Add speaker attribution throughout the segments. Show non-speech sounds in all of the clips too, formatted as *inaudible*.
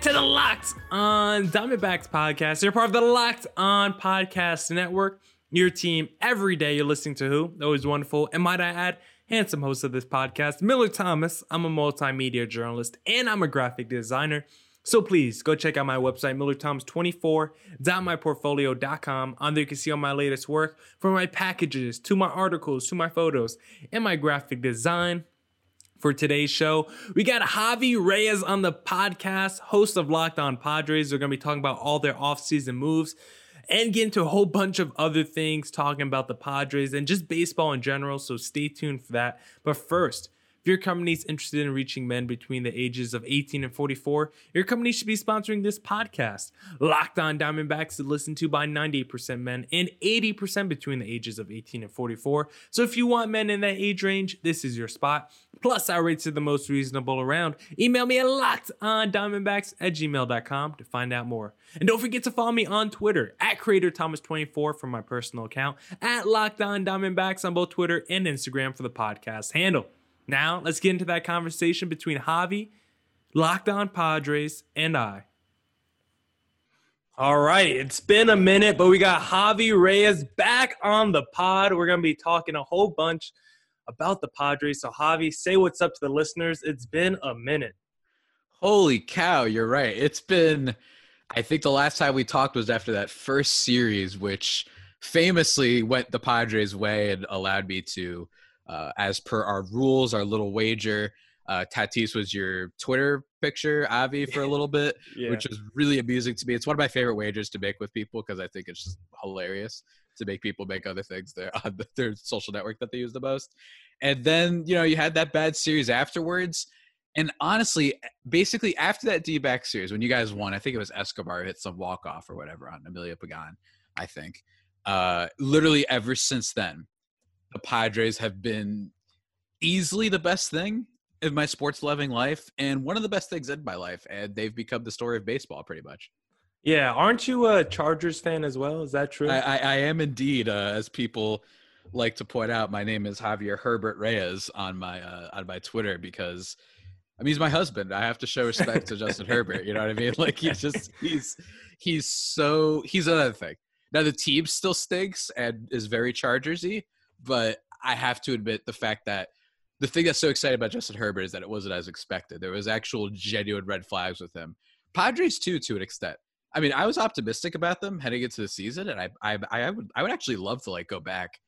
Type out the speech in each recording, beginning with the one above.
Speaker 1: to the Locked On Diamondbacks podcast. You're part of the Locked On Podcast Network. Your team every day. You're listening to who? Always wonderful. And might I add, handsome host of this podcast, Miller Thomas. I'm a multimedia journalist and I'm a graphic designer. So please go check out my website, millerthomas24.myportfolio.com. On there you can see all my latest work from my packages to my articles to my photos and my graphic design for today's show. We got Javi Reyes on the podcast, host of Locked On Padres. They're going to be talking about all their offseason moves and get into a whole bunch of other things, talking about the Padres and just baseball in general. So stay tuned for that. But first, if your company is interested in reaching men between the ages of 18 and 44, your company should be sponsoring this podcast. Locked on Diamondbacks is listened to by 98% men and 80% between the ages of 18 and 44. So if you want men in that age range, this is your spot. Plus, our rates are the most reasonable around. Email me a lot at lockedondiamondbacks at gmail.com to find out more. And don't forget to follow me on Twitter at Creator Thomas24 for my personal account, at Locked On Diamondbacks on both Twitter and Instagram for the podcast handle. Now, let's get into that conversation between Javi, Locked On Padres, and I. All right, it's been a minute, but we got Javi Reyes back on the pod. We're going to be talking a whole bunch about the Padres. So, Javi, say what's up to the listeners. It's been a minute.
Speaker 2: Holy cow, you're right. It's been, I think the last time we talked was after that first series, which famously went the Padres' way and allowed me to uh, as per our rules, our little wager. Uh, Tatis was your Twitter picture, Avi, for a little bit, *laughs* yeah. which is really amusing to me. It's one of my favorite wagers to make with people because I think it's just hilarious to make people make other things *laughs* on their social network that they use the most. And then, you know, you had that bad series afterwards. And honestly, basically after that D back series, when you guys won, I think it was Escobar hit some walk off or whatever on Emilio Pagan, I think. Uh, literally ever since then, the Padres have been easily the best thing in my sports loving life and one of the best things in my life. And they've become the story of baseball pretty much.
Speaker 1: Yeah. Aren't you a Chargers fan as well? Is that true?
Speaker 2: I, I, I am indeed. Uh, as people like to point out, my name is Javier Herbert Reyes on my uh, on my Twitter because I mean he's my husband. I have to show respect to Justin *laughs* Herbert. You know what I mean? Like he's just he's he's so he's another thing. Now the team still stinks and is very Chargersy, but I have to admit the fact that the thing that's so exciting about Justin Herbert is that it wasn't as expected. There was actual genuine red flags with him. Padres too, to an extent. I mean, I was optimistic about them heading into the season, and I, I, I would, I would actually love to like go back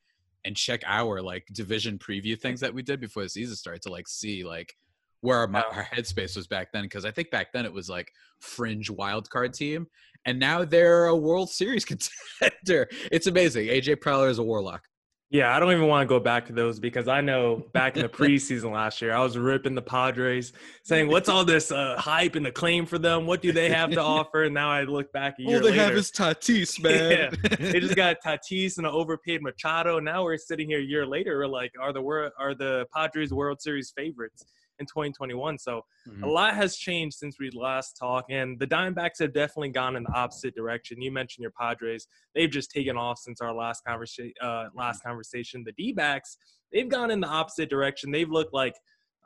Speaker 2: and check our like division preview things that we did before the season started to like see like where our, our headspace was back then. Because I think back then it was like fringe wild card team, and now they're a World Series *laughs* contender. It's amazing. AJ Preller is a warlock.
Speaker 1: Yeah, I don't even want to go back to those because I know back in the preseason last year, I was ripping the Padres, saying, "What's all this uh, hype and acclaim for them? What do they have to *laughs* offer?" And now I look back a year.
Speaker 2: All they
Speaker 1: later,
Speaker 2: have is Tatis, *laughs* man.
Speaker 1: yeah, they just got *laughs* Tatis and an overpaid Machado. Now we're sitting here a year later. We're like, are the are the Padres World Series favorites? In 2021. So mm-hmm. a lot has changed since we last talked, and the Diamondbacks have definitely gone in the opposite direction. You mentioned your Padres; they've just taken off since our last conversation. Uh, last conversation, the D-backs they've gone in the opposite direction. They've looked like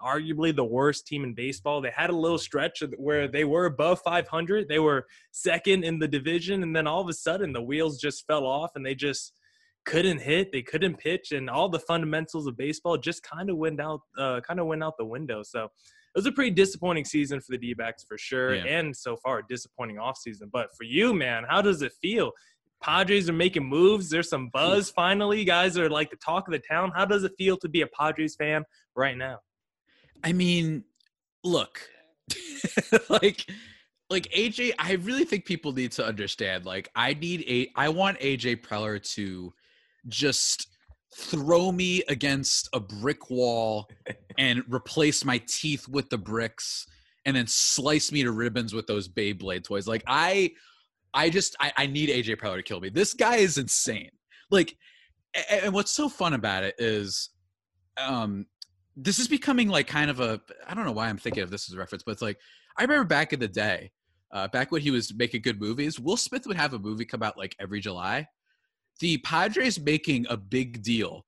Speaker 1: arguably the worst team in baseball. They had a little stretch where they were above 500. They were second in the division, and then all of a sudden the wheels just fell off, and they just couldn't hit, they couldn't pitch, and all the fundamentals of baseball just kind of went out, uh, kind of went out the window. So it was a pretty disappointing season for the D-backs for sure, yeah. and so far a disappointing offseason. But for you, man, how does it feel? Padres are making moves. There's some buzz finally. You guys are like the talk of the town. How does it feel to be a Padres fan right now?
Speaker 2: I mean, look, *laughs* like like AJ, I really think people need to understand. Like, I need a, I want AJ Preller to just throw me against a brick wall and replace my teeth with the bricks and then slice me to ribbons with those Beyblade toys. Like I, I just I, I need AJ Preller to kill me. This guy is insane. Like, and what's so fun about it is, um, this is becoming like kind of a I don't know why I'm thinking of this as a reference, but it's like I remember back in the day, uh, back when he was making good movies, Will Smith would have a movie come out like every July. The Padres making a big deal,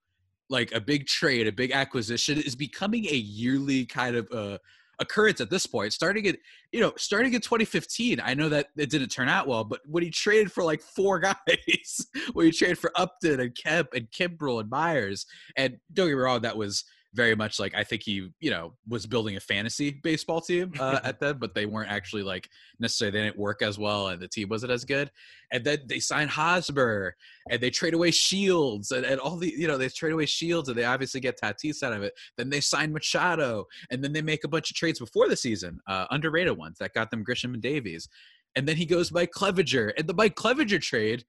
Speaker 2: like a big trade, a big acquisition, is becoming a yearly kind of uh, occurrence at this point. Starting at you know, starting in 2015, I know that it didn't turn out well, but when he traded for like four *laughs* guys, when he traded for Upton and Kemp and Kimbrel and Myers, and don't get me wrong, that was very much like I think he, you know, was building a fantasy baseball team uh, *laughs* at them, but they weren't actually like necessarily they didn't work as well, and the team wasn't as good. And then they signed Hosmer, and they trade away Shields, and, and all the you know they trade away Shields, and they obviously get Tatis out of it. Then they sign Machado, and then they make a bunch of trades before the season, uh, underrated ones that got them Grisham and Davies. And then he goes Mike Clevinger, and the Mike Clevinger trade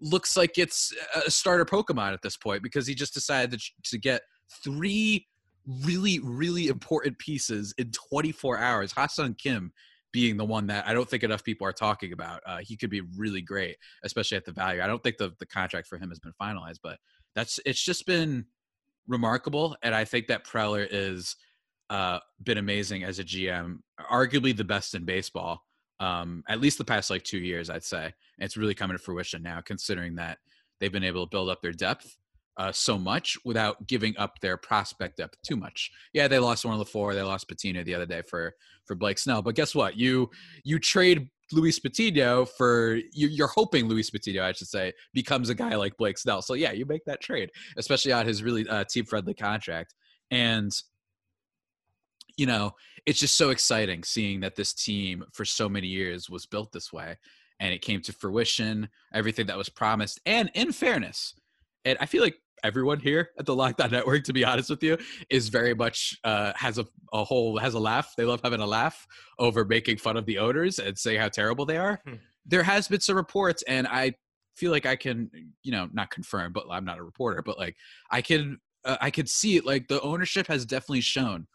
Speaker 2: looks like it's a starter Pokemon at this point because he just decided to, to get three really, really important pieces in 24 hours. Ha-Seong Kim being the one that I don't think enough people are talking about. Uh, he could be really great, especially at the value. I don't think the, the contract for him has been finalized, but that's it's just been remarkable. And I think that Preller is uh, been amazing as a GM, arguably the best in baseball. Um, at least the past like two years, I'd say. And it's really coming to fruition now, considering that they've been able to build up their depth uh, so much without giving up their prospect depth too much. Yeah, they lost one of the four. They lost Patino the other day for for Blake Snell. But guess what? You you trade Luis Patino for you, are hoping Luis Patino, I should say, becomes a guy like Blake Snell. So yeah, you make that trade, especially on his really uh, team friendly contract. And you know, it's just so exciting seeing that this team for so many years was built this way and it came to fruition, everything that was promised. And in fairness, and I feel like everyone here at the Locked On Network, to be honest with you, is very much uh, has a, a whole has a laugh. They love having a laugh over making fun of the owners and saying how terrible they are. Hmm. There has been some reports, and I feel like I can, you know, not confirm, but I'm not a reporter, but like I can, uh, I could see it. Like the ownership has definitely shown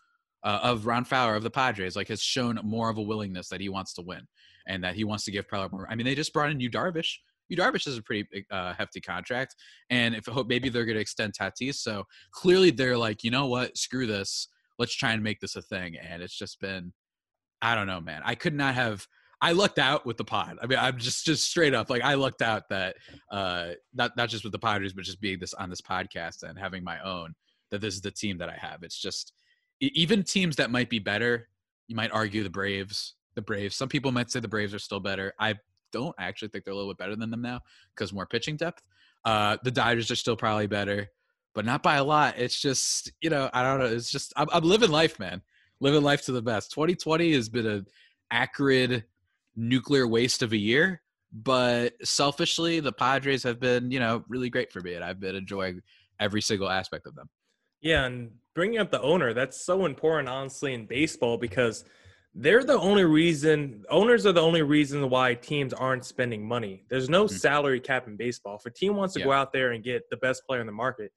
Speaker 2: uh, of Ron Fowler of the Padres, like has shown more of a willingness that he wants to win and that he wants to give Preller more. I mean, they just brought in Yu Darvish Yu Darvish is a pretty uh, hefty contract, and if maybe they're going to extend Tatis. So clearly they're like, you know what, screw this. Let's try and make this a thing. And it's just been, I don't know, man. I could not have. I lucked out with the pod. I mean, I'm just just straight up like I lucked out that uh, not not just with the Padres, but just being this on this podcast and having my own. That this is the team that I have. It's just even teams that might be better. You might argue the Braves. The Braves. Some people might say the Braves are still better. I don't I actually think they're a little bit better than them now because more pitching depth. Uh, the Dodgers are still probably better, but not by a lot. It's just you know I don't know. It's just I'm, I'm living life, man. Living life to the best. 2020 has been a acrid nuclear waste of a year, but selfishly, the Padres have been you know really great for me, and I've been enjoying every single aspect of them.
Speaker 1: Yeah, and bringing up the owner, that's so important, honestly, in baseball because they're the only reason owners are the only reason why teams aren't spending money. There's no mm-hmm. salary cap in baseball. If a team wants to yeah. go out there and get the best player in the market,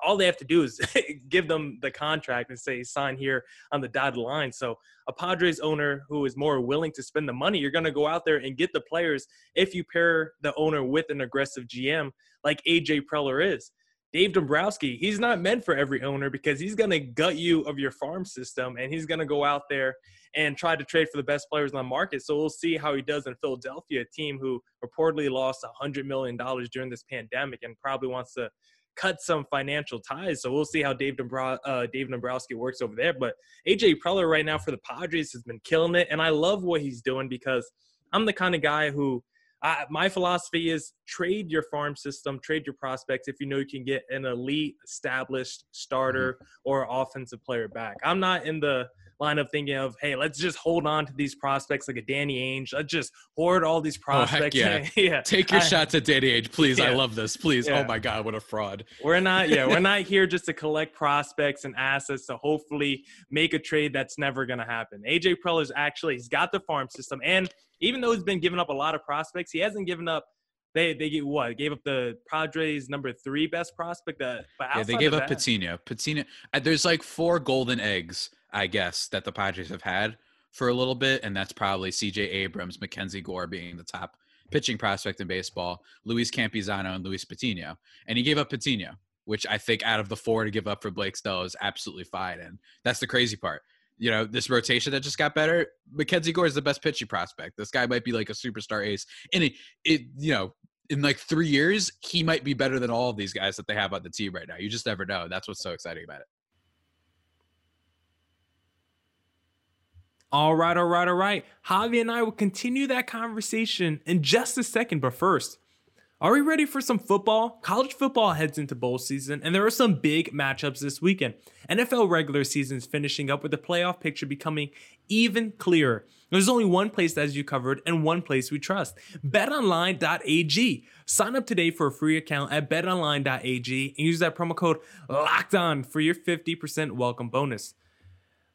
Speaker 1: all they have to do is *laughs* give them the contract and say sign here on the dotted line. So a Padres owner who is more willing to spend the money, you're going to go out there and get the players if you pair the owner with an aggressive GM like AJ Preller is. Dave Dombrowski, he's not meant for every owner because he's going to gut you of your farm system and he's going to go out there and try to trade for the best players on the market. So we'll see how he does in Philadelphia, a team who reportedly lost $100 million during this pandemic and probably wants to cut some financial ties. So we'll see how Dave, uh, Dave Dombrowski works over there. But AJ Preller right now for the Padres has been killing it. And I love what he's doing because I'm the kind of guy who – I, my philosophy is trade your farm system, trade your prospects if you know you can get an elite, established starter mm-hmm. or offensive player back. I'm not in the line of thinking of, hey, let's just hold on to these prospects like a Danny Ainge. Let's just hoard all these prospects.
Speaker 2: Oh, yeah. *laughs* yeah. Take your I, shots at Danny Ainge, please. Yeah. I love this. Please. Yeah. Oh my God, what a fraud.
Speaker 1: We're not, yeah, we're *laughs* not here just to collect prospects and assets to hopefully make a trade that's never gonna happen. AJ Preller's actually he's got the farm system and even though he's been giving up a lot of prospects, he hasn't given up. They they get what? Gave up the Padres number three best prospect. That
Speaker 2: yeah, they gave up that, Patino. Patino. Uh, there's like four golden eggs, I guess, that the Padres have had for a little bit, and that's probably C.J. Abrams, Mackenzie Gore being the top pitching prospect in baseball, Luis Campusano and Luis Patino. And he gave up Patino, which I think out of the four to give up for Blake Snell is absolutely fine. And that's the crazy part. You know, this rotation that just got better. Mackenzie Gore is the best pitching prospect. This guy might be like a superstar ace. And it, it you know, in like three years, he might be better than all of these guys that they have on the team right now. You just never know. That's what's so exciting about it.
Speaker 1: All right, all right, all right. Javi and I will continue that conversation in just a second, but first, are we ready for some football? College football heads into bowl season, and there are some big matchups this weekend. NFL regular season is finishing up with the playoff picture becoming even clearer. There's only one place that you covered and one place we trust betonline.ag. Sign up today for a free account at betonline.ag and use that promo code LOCKED ON for your 50% welcome bonus.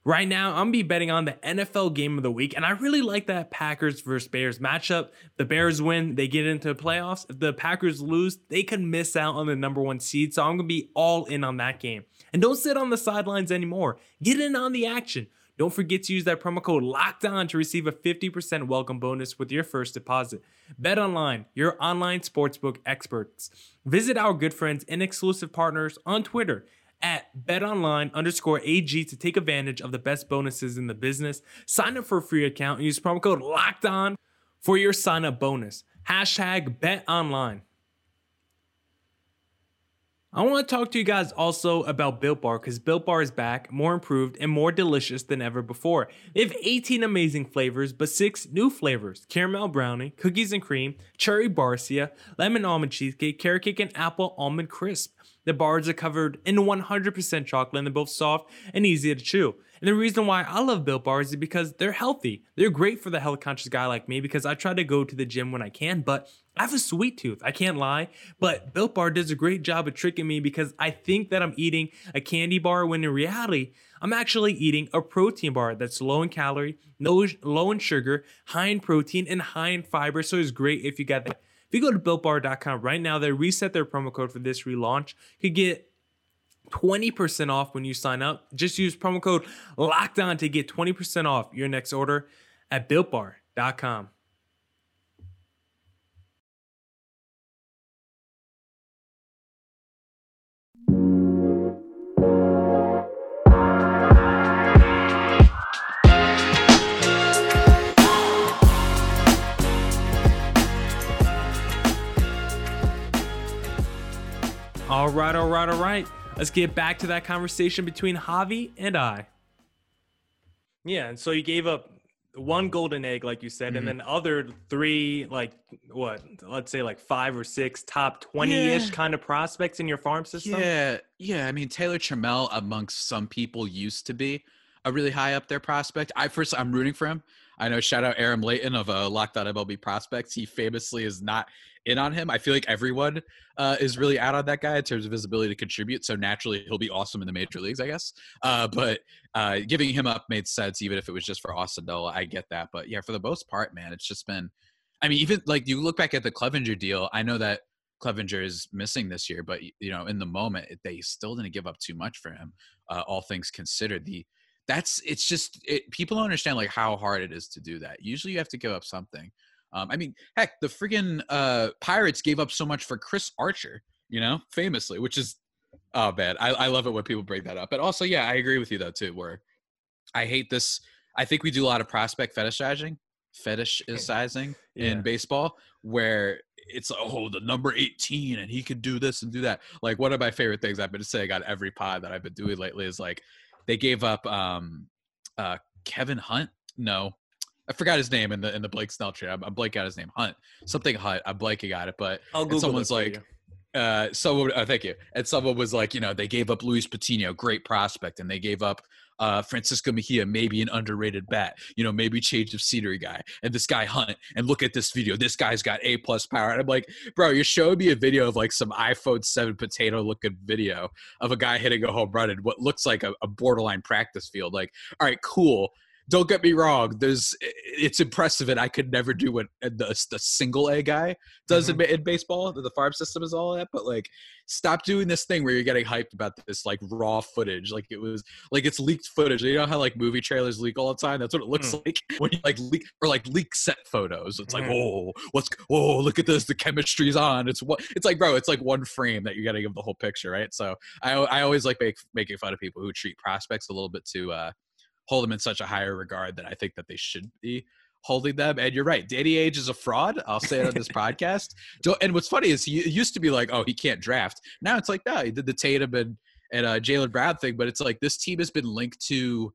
Speaker 1: Right now, I'm gonna be betting on the NFL game of the week, and I really like that Packers versus Bears matchup. The Bears win, they get into the playoffs. If the Packers lose, they could miss out on the number one seed. So I'm gonna be all in on that game. And don't sit on the sidelines anymore. Get in on the action. Don't forget to use that promo code locked on to receive a 50% welcome bonus with your first deposit. Bet online, your online sportsbook experts. Visit our good friends and exclusive partners on Twitter at betonline underscore AG to take advantage of the best bonuses in the business. Sign up for a free account and use promo code locked on for your sign up bonus. Hashtag bet online. I want to talk to you guys also about Built Bar because Built Bar is back, more improved, and more delicious than ever before. They have 18 amazing flavors, but six new flavors caramel brownie, cookies and cream, cherry barcia, lemon almond cheesecake, carrot cake, and apple almond crisp. The bars are covered in 100% chocolate and they're both soft and easy to chew. And the reason why I love Built Bars is because they're healthy. They're great for the health conscious guy like me because I try to go to the gym when I can, but I have a sweet tooth. I can't lie. But Built Bar does a great job of tricking me because I think that I'm eating a candy bar when in reality, I'm actually eating a protein bar that's low in calorie, no, low in sugar, high in protein, and high in fiber. So it's great if you got that. If you go to builtbar.com right now, they reset their promo code for this relaunch. You could get 20% off when you sign up. Just use promo code locked on to get 20% off your next order at builtbar.com. All right, all right, all right. Let's get back to that conversation between Javi and I. Yeah, and so you gave up one golden egg, like you said, mm-hmm. and then other three, like what, let's say like five or six top 20 ish yeah. kind of prospects in your farm system?
Speaker 2: Yeah, yeah. I mean, Taylor Trammell, amongst some people, used to be a really high up there prospect. I first, I'm rooting for him. I know, shout out Aaron Layton of uh, Locked On MLB Prospects. He famously is not in on him. I feel like everyone uh, is really out on that guy in terms of his ability to contribute. So naturally, he'll be awesome in the major leagues, I guess. Uh, but uh, giving him up made sense, even if it was just for Austin Nola. I get that. But yeah, for the most part, man, it's just been. I mean, even like you look back at the Clevinger deal. I know that Clevinger is missing this year, but you know, in the moment, they still didn't give up too much for him. Uh, all things considered, the that's it's just it, people don't understand like how hard it is to do that. Usually, you have to give up something. Um, I mean, heck, the friggin' uh, Pirates gave up so much for Chris Archer, you know, famously, which is oh man, I, I love it when people bring that up. But also, yeah, I agree with you though too. Where I hate this. I think we do a lot of prospect fetishizing, fetishizing yeah. in baseball, where it's oh the number 18 and he could do this and do that. Like one of my favorite things I've been saying on every pod that I've been doing lately is like they gave up um uh Kevin Hunt. No, I forgot his name in the in the Blake Snell trade. I'm, I'm blanking out his name. Hunt something Hunt. I'm blanking out it, but someone's like. Uh, someone, oh, thank you. And someone was like, you know, they gave up Luis Patino, great prospect, and they gave up uh, Francisco Mejia, maybe an underrated bat, you know, maybe change of scenery guy. And this guy Hunt, and look at this video. This guy's got A plus power. And I'm like, bro, you're showing me a video of like some iPhone 7 potato looking video of a guy hitting a home run in what looks like a, a borderline practice field. Like, all right, cool don't get me wrong there's it's impressive, and I could never do what the, the single A guy does mm-hmm. in, in, baseball. The farm system is all that, but like, stop doing this thing where you're getting hyped about this like raw footage. Like it was like it's leaked footage. You know how like movie trailers leak all the time. That's what it looks mm. like when you like leak or like leak set photos. It's mm-hmm. like oh, what's oh look at this, the chemistry's on. It's what it's like, bro. It's like one frame that you got to give the whole picture, right? So I I always like make, making fun of people who treat prospects a little bit too. uh hold them in such a higher regard that I think that they should be holding them. And you're right, Danny Ainge is a fraud. I'll say it on this *laughs* podcast. And what's funny is he used to be like, oh, he can't draft. Now it's like, no, he did the Tatum and and uh, Jaylen Brown thing, but it's like this team has been linked to.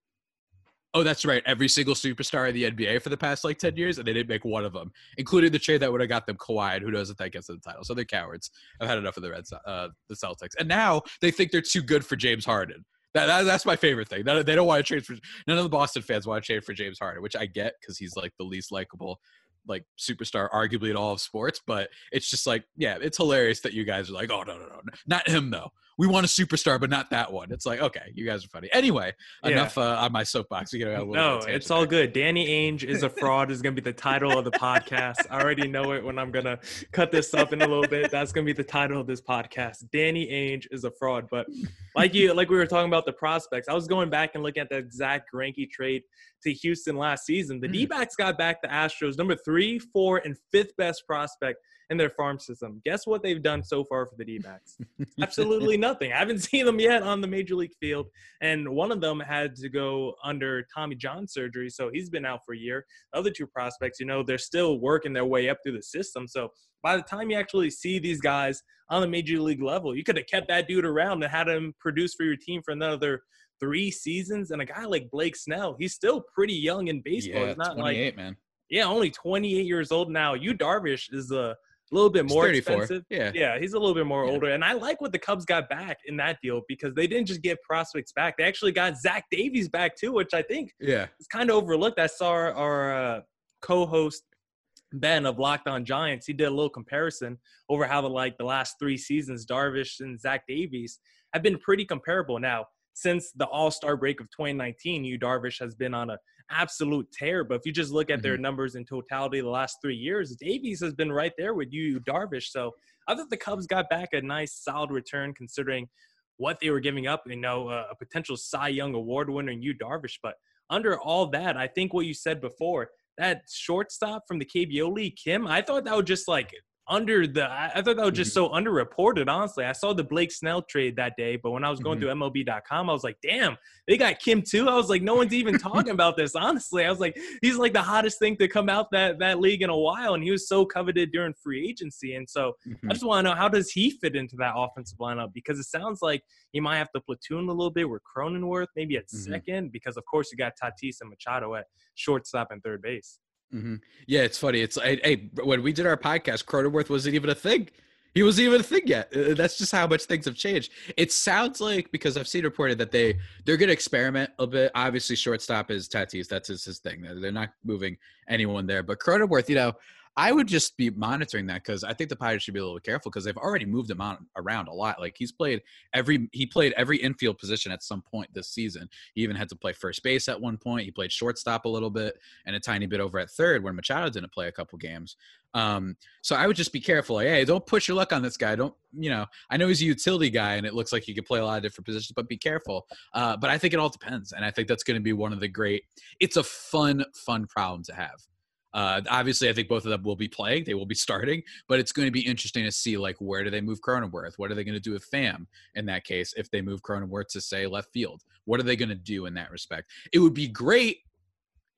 Speaker 2: Oh, that's right. Every single superstar in the NBA for the past like 10 years, and they didn't make one of them, including the trade that would have got them Kawhi, and who knows if that gets them the title. So they're cowards. I've had enough of the Red uh, the Celtics. And now they think they're too good for James Harden. That, that, that's my favorite thing. That, they don't want to trade for none of the Boston fans want to trade for James Harden, which I get because he's like the least likable like superstar arguably in all of sports. But it's just like, yeah, it's hilarious that you guys are like, oh no no no, not him though we want a superstar, but not that one. It's like, okay, you guys are funny. Anyway, yeah. enough uh, on my soapbox. You
Speaker 1: know, no, it's all good. Danny *laughs* Ainge is a fraud is going to be the title of the podcast. I already know it when I'm going to cut this up in a little bit. That's going to be the title of this podcast. Danny Ainge is a fraud. But like you, like we were talking about the prospects, I was going back and looking at the exact Greinke trade to Houston last season. The mm. D-backs got back the Astros number three, four, and fifth best prospect in their farm system. Guess what they've done so far for the D-backs? *laughs* Absolutely nothing. I haven't *laughs* seen them yet on the major league field, and one of them had to go under Tommy John surgery, so he's been out for a year. The other two prospects, you know, they're still working their way up through the system. So by the time you actually see these guys on the major league level, you could have kept that dude around and had him produce for your team for another three seasons. And a guy like Blake Snell, he's still pretty young in baseball.
Speaker 2: Yeah, not 28, like, man.
Speaker 1: Yeah, only 28 years old now. Yu Darvish is a a little bit more expensive.
Speaker 2: Yeah.
Speaker 1: Yeah, he's a little bit more yeah. older. And I like what the Cubs got back in that deal because they didn't just get prospects back. They actually got Zach Davies back too, which I think
Speaker 2: yeah
Speaker 1: is kind of overlooked. I saw our, our uh, co-host Ben of Locked On Giants. He did a little comparison over how the like the last three seasons, Darvish and Zach Davies have been pretty comparable. Now, since the All Star break of 2019, Yu Darvish has been on a absolute tear. But if you just look at mm-hmm. their numbers in totality the last three years, Davies has been right there with you, Darvish. So I thought the Cubs got back a nice, solid return considering what they were giving up. You know, uh, a potential Cy Young Award winner in Yu Darvish. But under all that, I think what you said before, that shortstop from the KBO League, Kim, I thought that would just like under the I thought that was just mm-hmm. so underreported, honestly. I saw the Blake Snell trade that day, but when I was going mm-hmm. through MLB.com, I was like, damn, they got Kim too. I was like, no one's even talking *laughs* about this, honestly. I was like, he's like the hottest thing to come out that that league in a while, and he was so coveted during free agency. And so mm-hmm. I just want to know how does he fit into that offensive lineup? Because it sounds like he might have to platoon a little bit with Cronenworth, maybe at mm-hmm. second, because of course you got Tatis and Machado at shortstop and third base.
Speaker 2: Mm-hmm. Yeah, it's funny. It's hey, when we did our podcast, Cronenworth wasn't even a thing. He wasn't even a thing yet. Uh, that's just how much things have changed. It sounds like because I've seen reported that they they're going to experiment a bit. Obviously, shortstop is Tatis. That's his, his thing. They're not moving anyone there. But Cronenworth, you know, I would just be monitoring that because I think the Padres should be a little careful because they've already moved him on around a lot. Like he's played every he played every infield position at some point this season. He even had to play first base at one point. He played shortstop a little bit and a tiny bit over at third when Machado didn't play a couple games. Um, so I would just be careful. Like, hey, don't push your luck on this guy. Don't you know? I know he's a utility guy, and it looks like he could play a lot of different positions, but be careful. Uh, but I think it all depends, and I think that's going to be one of the great. It's a fun, fun problem to have. Uh, obviously, I think both of them will be playing. They will be starting, but it's going to be interesting to see like where do they move Cronenworth? What are they going to do with Pham in that case if they move Cronenworth to say left field? What are they going to do in that respect? It would be great.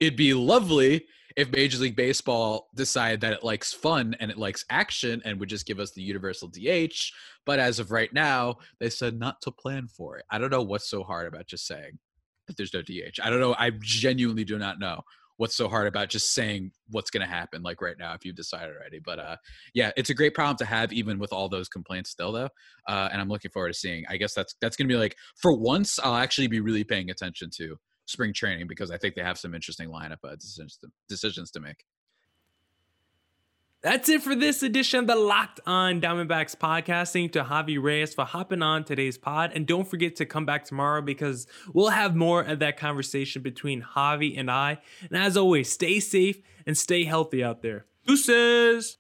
Speaker 2: It'd be lovely if Major League Baseball decided that it likes fun and it likes action and would just give us the universal DH. But as of right now, they said not to plan for it. I don't know what's so hard about just saying that there's no DH. I don't know. I genuinely do not know what's so hard about just saying what's going to happen like right now if you've decided already but uh yeah it's a great problem to have even with all those complaints still though uh and i'm looking forward to seeing i guess that's that's going to be like for once i'll actually be really paying attention to spring training because i think they have some interesting lineup uh, decisions to, decisions to make
Speaker 1: That's it for this edition of the Locked On Diamondbacks podcast. Thank you to Javi Reyes for hopping on today's pod. And don't forget to come back tomorrow because we'll have more of that conversation between Javi and I. And as always, stay safe and stay healthy out there. Deuces!